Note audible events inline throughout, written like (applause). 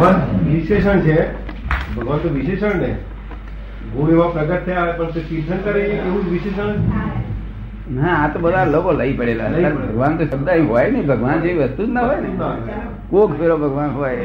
ભગવાન વિશેષણ છે. ભગવાન તો વિશેષણ ને. ગુણ એવા પ્રગટ થયા પણ તે કીર્તન કરે એવું જ વિશેષણ? ના આ તો બધા લોકો લઈ પડેલા. ભગવાન તો શબ્દ હોય નહીં ભગવાન જેવી વસ્તુ જ ના હોય ને. કોક ફેરો ભગવાન હોય.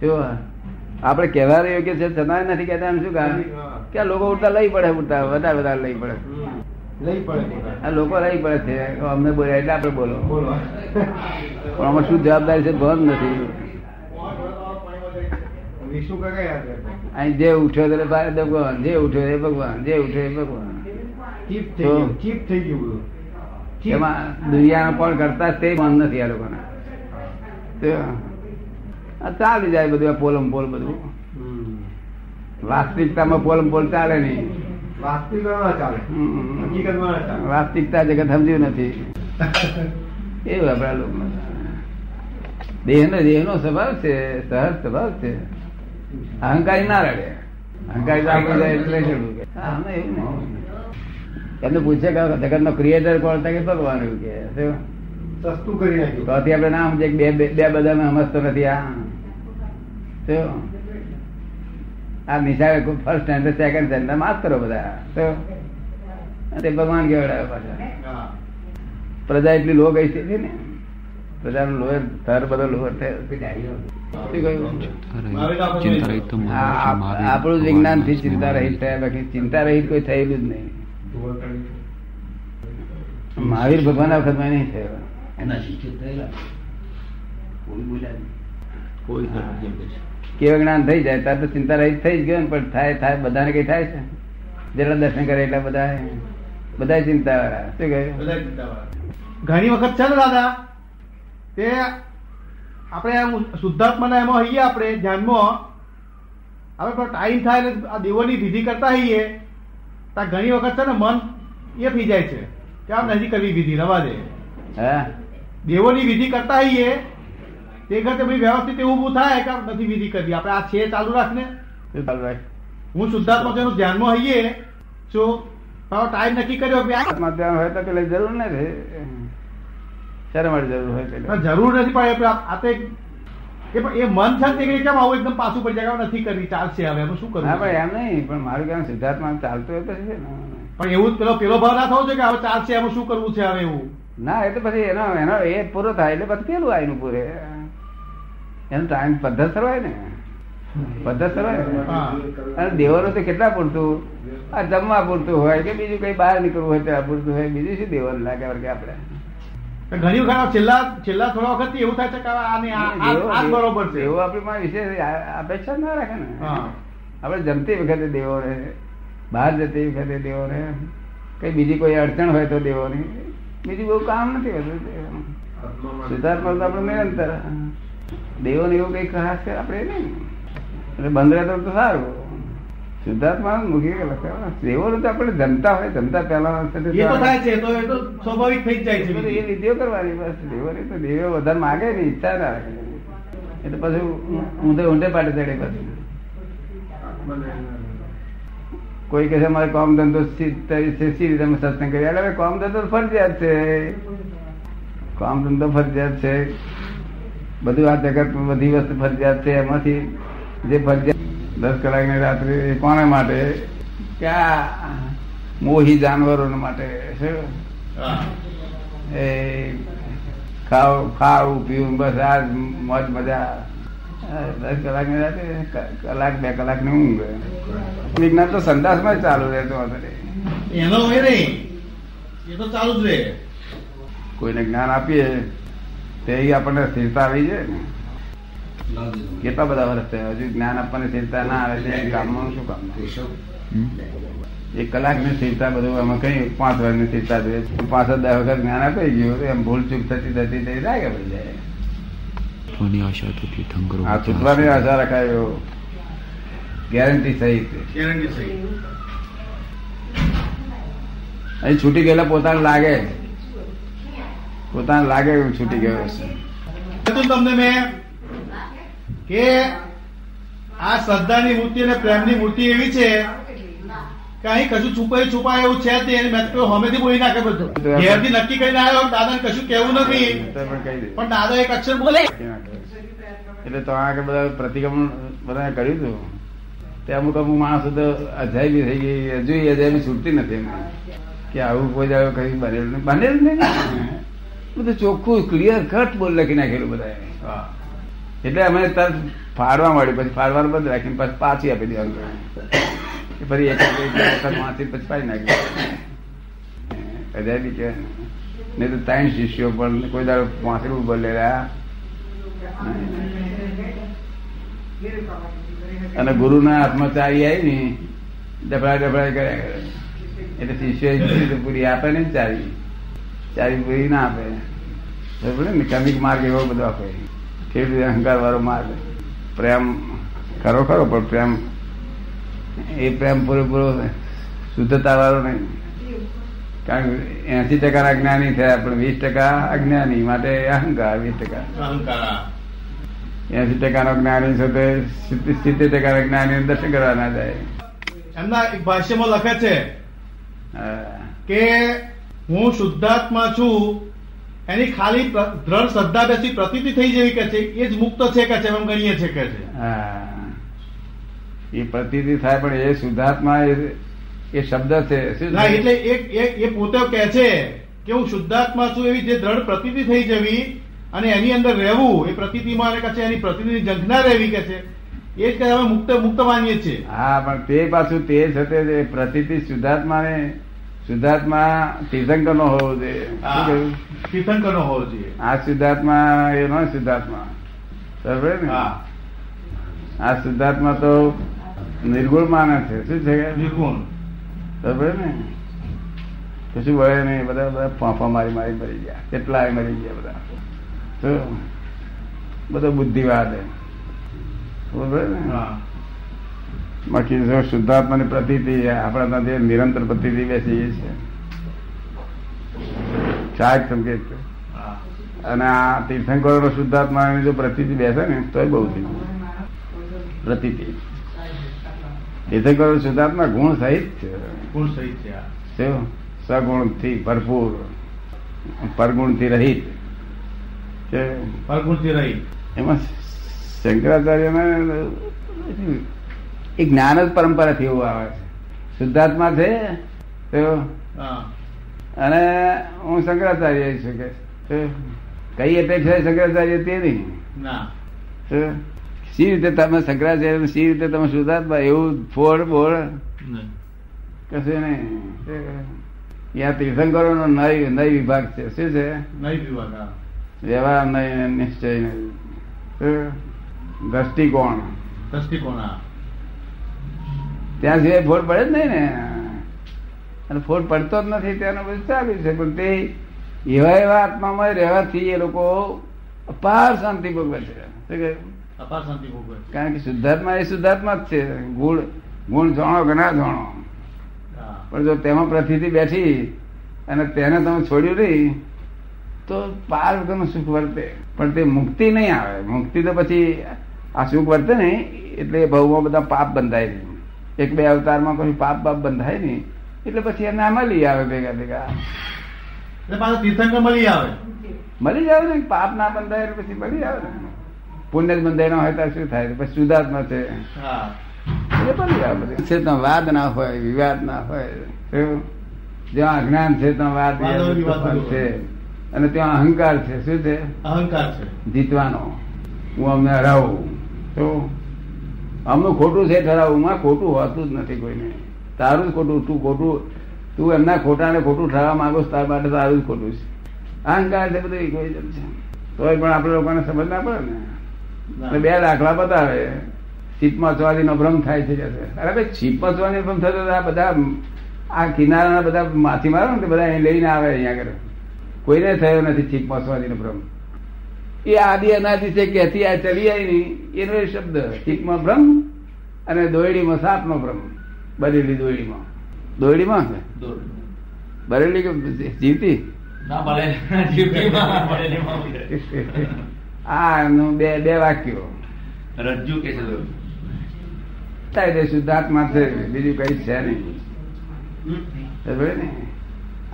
જો આપણે કહેવા યોગ્ય છે છતાં નથી કહેતા એમ શું કારણ કે આ લોકો ઉડતા લઈ પડે ઉડતા વધારે વધારે લઈ પડે. લઈ પડે આ લોકો લઈ પડે છે. અમને બોલ્યા એટલે આપણે બોલો. પણ આમાં શું જવાબદારી છે? ભાન નથી. વિષ્ણુ કાકા યાદ રાખો અહીં જે ઉઠ્યો તે ભગવાન જે ઉઠ્યો એ ભગવાન જે ઉઠ્યો એ ભગવાન. ચીપ થઈ ગયું ચીપ થઈ ગયું બધું. એમાં દુનિયાનો પણ કરતા તે બંધ નથી આ લોકોને. ચાલી જાય બધું પોલમ પોલ બધું. વાસ્તવિકતામાં પોલમ પોલ ચાલે નહીં. વાસ્તવિકતા જગત સમજ્યું નથી. (laughs) એવું આપણા લોકો દેહ નો દેહ નો સ્વભાવ છે સહજ સ્વભાવ છે. અહંકારી ના રડે. અહંકારી આપણે એટલે. એમને પૂછે કે જગત નો ક્રિએટર કોણ કે ભગવાન એવું કે. સસ્તું કરી નાખ્યું. તો આપણે ના સમજે બે બે બે બધા સમજતો નથી. આ? આ નિશાળે ફર્સ્ટ સ્ટેન્ડર્ડ સેકન્ડ સ્ટેન્ડર્ડ માસ્તરો બધા. શું? તે ભગવાન કેવડાવે પાછા. હા. પ્રજા એટલી લો ગઈ છે ને? પ્રજાનો લોહર થર બધો લોહર થયો આપણું વિજ્ઞાનથી ચિંતા રહીત થયા બાકી ચિંતા રહીત કોઈ થયેલું જ નહીં. મહાવીર ભગવાન વખતમાં નહીં થયો. એના શિક્ષિત થયેલા. કોઈ બોલ્યા નહીં. કેવું જ્ઞાન થઈ જાય ત્યારે તો ચિંતા રહિત થઈ જ ગયો પણ થાય થાય બધાને કઈ થાય છે? જેટલા દર્શન કરે એટલા બધા બધા ચિંતા વાળા શું કહ્યું ઘણી વખત છે ને દાદા તે આપણે આમ શુદ્ધાત્માના એમાં હઈએ આપણે ધ્યાનમાં. હવે પણ ટાઈમ થાય એટલે આ દેવોની વિધિ કરતા હઈએ ત્યાં ઘણી વખત છે ને મન એ થઈ જાય છે કે આમ નથી કરવી વિધિ રવા દે. હે? દેવોની વિધિ કરતા હઈએ તે વખતે ભાઈ વ્યવસ્થિત એવું ઊભું થાય કે નથી વિધિ કરવી. આપણે આ છે ચાલુ રાખને. શું ચાલુ રાખ? હું શુદ્ધાત્મા તેનું ધ્યાનમાં હઈએ શું હવે ટાઈમ નક્કી કર્યો કે આત્મા ધ્યાન હોય તો પેલા જરૂર નથી શરમ માટે જરૂર હોય જરૂર નથી પણ એ આ તો એક- એ પણ એ મન છે તે કેમ આવું એકદમ પાછું પડી જાય નથી કરવી ચાલશે હવે એમાં શું કરવું? હા પણ એમ નહીં પણ મારું કામ સિદ્ધાર્થમાં ચાલતું હોય તો છે ને. પણ એવું જ પેલો પેલો ભાવ ના થવો છે કે હવે ચાલશે એમાં શું કરવું છે હવે એવું? ના એ તો પછી એનો એનો એ પૂરો થાય એટલે પછી પેલું આવીને પૂરે એનો ટાઈમ પદ્ધત સરવાય ને. પદ્ધત સરવાય. હા. અને દેવાનો તો કેટલા પૂરતું? આ જમવા પૂરતું હોય કે બીજું કઈ બહાર નીકળવું હોય ત્યાં પૂરતું હોય બીજું શું દેવાનું લાગે આપણે? ઘણી વખત છેલ્લા છેલ્લા થોડા વખત એવું થાય છે કે આને આ- બરોબર છે. એવું આપણી વિશે અપેક્ષા ના રાખે ને. હા. આપણે જમતી વખતે દેવો ને બહાર જતી વખતે દેવો ને કઈ બીજી કોઈ અડચણ હોય તો દેવો નહીં બીજું બહુ કામ નથી હોતું સિદ્ધાર્થમાં તો આપણે નિરંતર. દેવો ને એવું કઈ ખાસ છે આપણે નહીં. એટલે બંધ રહેતો તો સારું. શુદ્ધાત્મા મૂકી કે લખાય તો આપણે જમતા હોય જમતા પહેલા સ્વાભાવિક થઈ જાય એ છે વિધિઓ કરવાની બસ દેવોની તો દેવો વધારે માગે ને ઈચ્છા ના રાખે. એટલે પછી ઊંધે ઊંધે પાટે ચડે પછી. કોઈ કહે છે મારે કામ ધંધો સી રીતે અમે સત્સંગ કરીએ? એટલે કોમ કામ ધંધો ફરજિયાત છે. કામ ધંધો ફરજિયાત છે. બધું આ જગત બધી વસ્તુ ફરજિયાત છે. એમાંથી જે ફરજિયાત દસ કલાકની રાત્રે એ કોને માટે? ક્યાં મોહી જાનવરો માટે એ ખાવ ખાવું પીવું બસ આ મોજ મજા. દસ કલાકની રાત્રે કલાક બે કલાકની ઊંઘ. વિજ્ઞાન તો સંદાસમાં ચાલુ રહેતો. એનો હોય નહીં એ તો ચાલુ જ રહે. કોઈને જ્ઞાન આપીએ તે આપણને સ્થિરતા આવી જાય ને. કેટલા બધા વર્ષ થયા? હજુ જ્ઞાન આપવાની ચિંતા ના આવે છે કામમાં શું કામ? એક કલાકની ચિંતા બધું એમાં કઈ પાંચ વર્ષની ચિંતા જોઈએ પાંચ જ દસ વખત જ્ઞાન આપી ગયું તો એમ ભૂલ ચૂક થતી થતી થઈ જાય ધ્વનિ આશા તો તીર્થંકરો આ છૂટવાની આશા રખાયો. ગેરંટી સહિત. ગેરંટી અહીં છૂટી ગયેલા પોતાને લાગે. પોતાને લાગે એવું છૂટી ગયો છે તમને મેં કે આ શ્રદ્ધાની મૂર્તિ અને પ્રેમની મૂર્તિ એવી છે કે અહીં કશું છુપાય છુપાય એવું છે તે મેં તો હમેથી બોલી નાખે બધું. ઘેરથી નક્કી કરીને આવ્યો દાદાને કશું કેવું નથી. પણ દાદા એક અક્ષર બોલે. એટલે તો આગળ બધા પ્રતિક્રમણ બધા કર્યું હતું. તે અમુક અમુક માણસો તો અજાયબી થઈ ગઈ. હજુ અજાયબી છૂટતી નથી કે આવું કોઈ દાડો કઈ બનેલું નહીં બનેલું નહીં બધું ચોખ્ખું ક્લિયર કટ બોલ લખી નાખેલું બધા. એટલે અમે તરત ફાડવા માંડ્યું, પછી ફાડવાનું બંધ રાખીને પછી પાછી આપી દેવાનું. પછી એક પછી પાડી નાખ્યું. અજાયબી કે નહીં તો ત્રણ શિષ્યો પણ કોઈ દાડો વાંચેલું બોલેલા અને ગુરુના હાથમાં ચાવી આવી ને ડફડા ડફડા કર્યા કરે. એટલે શિષ્ય પૂરી આપે ને ચાવી. ચાવી પૂરી ના આપે. બરોબર ને કમિક માર્ગ એવો બધો આપે. કેવી રીતે અહંકાર વાળો માર્ગ. પ્રેમ ખરો ખરો પણ પ્રેમ એ પ્રેમ પૂરેપૂરો શુદ્ધતા વાળો નહીં. કારણ કે એસી ટકા અજ્ઞાની થયા પણ વીસ ટકા અજ્ઞાની માટે અહંકાર વીસ ટકા. અહંકાર. ટકા એસી ટકાનો જ્ઞાની છે તે સિત્તેર ટકા જ્ઞાની દર્શન કરવા ના જાય. એમના એક ભાષ્યમાં લખે છે કે હું શુદ્ધાત્મા છું એની ખાલી દ્રઢ શ્રદ્ધા બેસી પ્રતિતિ થઈ જેવી કે છે એ જ મુક્ત છે કે છે એમ ગણીએ છે કે છે. એ પ્રતિતિ થાય પણ એ શુદ્ધાત્મા એ- શબ્દ છે ના એટલે એક એક એ પોતે કે છે કે હું શુદ્ધાત્મા છું એવી જે દ્રઢ પ્રતિતિ થઈ જવી અને એની અંદર રહેવું એ પ્રતીતિમાં મારે કે છે એની પ્રતીતિની ઝંખના રહેવી કે છે એ જ કે અમે મુક્ત મુક્ત માનીએ છીએ. હા પણ તે પાછું તે છે તે પ્રતિતિ શુદ્ધાત્માને ને શુદ્ધાત્મા તીર્થંકર નો હોવો જોઈએ? તીર્થંકર નો હોવો જોઈએ. આ શુદ્ધાત્મા એ નો શુદ્ધાત્મા બરાબર ને? આ શુદ્ધાત્મા તો નિર્ગુણ માને છે. શું છે? નિર્ગુણ. બરાબર ને? કશું વળે નહીં. બધા બધા ફાંફા મારી મારી મરી ગયા. કેટલાય મરી ગયા બધા. તો બધો બુદ્ધિવાદ. બરાબર ને? હા. બાકી જો શુદ્ધાત્માની પ્રતીતિ આપણા ત્યાં નિરંતર પ્રતીતિ બેસી છે. શાક સંકેત અને આ તીર્થંકરો શુદ્ધાત્માની જો પ્રતીતિ બેસે ને તો બહુ થઈ પ્રતીતિ. તીર્થંકરો શુદ્ધાત્મા ગુણ સહિત છે. ગુણ સહિત છે આ. થી સગુણથી પરગુણ પરગુણથી રહિત. પરગુણથી રહિત. એમાં શંકરાચાર્યને એ જ્ઞાન જ પરંપરાથી એવું આવે. છે શુદ્ધાત્મા છે અને હું શંકરાચાર્ય છું કે કઈ અપેક્ષા શંકરાચાર્ય તે નહીં. સી રીતે તમે શંકરાચાર્ય સી રીતે તમે શુદ્ધાત્મા એવું ફોડ બોળ. કશું નહીં. ત્યાં તીર્થંકરો નો નય નય વિભાગ છે. શું છે? નય વિભાગ વ્યવહાર નય નિશ્ચય નહીં દ્રષ્ટિકોણ. દ્રષ્ટિકોણ ત્યાં સિવાય ફોડ પડે જ નહીં ને. અને ફોડ પડતો જ નથી ત્યાંનું બધું ચાલ્યું છે. પણ તે એવા એવા આત્મામાં રહેવાથી એ લોકો અપાર શાંતિ ભોગવે છે. શું કહ્યું? અપાર શાંતિ ભોગવે કારણ કે શુદ્ધાત્મા એ શુદ્ધાત્મા જ છે. ગુણ ગુણ જાણો કે ના જાણો. પણ જો તેમાં પ્રતિથી બેઠી અને તેને તમે છોડ્યું નહીં તો પાર વગરનું સુખ વર્તે. પણ તે મુક્તિ નહીં આવે. મુક્તિ તો પછી આ સુખ વર્તે ને એટલે ભવમાં બધા પાપ બંધાય નહીં એક બે અવતારમાં કોઈ પાપ બાપ બંધાય નહીં એટલે પછી એને આમાં લઈ આવે ભેગા ભેગા. તીર્થંકર મળી આવે. મળી જાવ ને પાપ ના બંધાય એટલે પછી મળી આવે ને પુણ્ય જ બંધાય ના હોય ત્યારે શું થાય? પછી સુધાર્થમાં છે. એ મળી આવે બધું. છે તો વાદ ના હોય વિવાદ ના હોય. જ્યાં અજ્ઞાન છે ત્યાં વાદ છે. અને ત્યાં અહંકાર છે. શું છે? અહંકાર છે. જીતવાનો. હું અમને હરાવું. તો અમનું ખોટું છે ઠરાવમાં ખોટું હોતું જ નથી કોઈને. તારું જ ખોટું તું ખોટું તું એમના ખોટાને ખોટું ઠરાવવા માંગો તાર માટે તારું જ ખોટું છે. અહંકાર છે બધું egoism છે તોય પણ આપણે લોકોને સમજ ના પડે ને. અને બે દાખલા બતાવે. સીપમાં ચવાદીનો ભ્રમ થાય છે અરે ભાઈ ચીપમાં ચવાદીનો ભ્રમ થતો આ બધા આ કિનારાના બધા માથી મારો ને બધા લઈને આવે અહીંયા આગળ. કોઈને થયો નથી છીપમાં ચવાદીનો ભ્રમ એ આદિ અનાદિ છે કેથી આ ચલી આવી નહીં એનો એ શબ્દ. ઠીકમાં ભ્રમ અને દોયડીમાં સાપનો ભ્રમ બરેલી દોયડીમાં. દોયડીમાં છે બરેલી કે જીવતી. આ બે બે વાક્યો. રજ્જુ કે છે શુદ્ધાત્મા છે બીજું કઈ છે નહીં.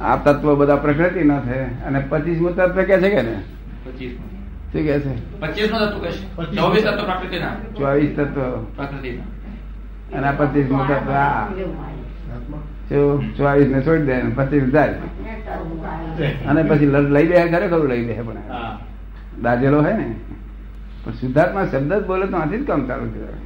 આ તત્વ બધા પ્રકૃતિ ના છે. અને પચીસમું તત્વ કે છે કે ને પચીસ શું કે છે? પચીસનું તત્વ કહેશે ચોવીસ તત્વ. પ્રકૃતિના. ચોવીસ તત્વ. પ્રકૃતિના. અને આ પચીસનું તત્વ આ. ચોવીસ ને છોડી દે પચીસ જાય અને પછી લઈ લે બે ખરું લઈ લે પણ. હા. દાજેલો હે ને. પણ શુદ્ધાત્મા શબ્દ જ બોલે તો આથી જ કામ ચાલુ કહેવાય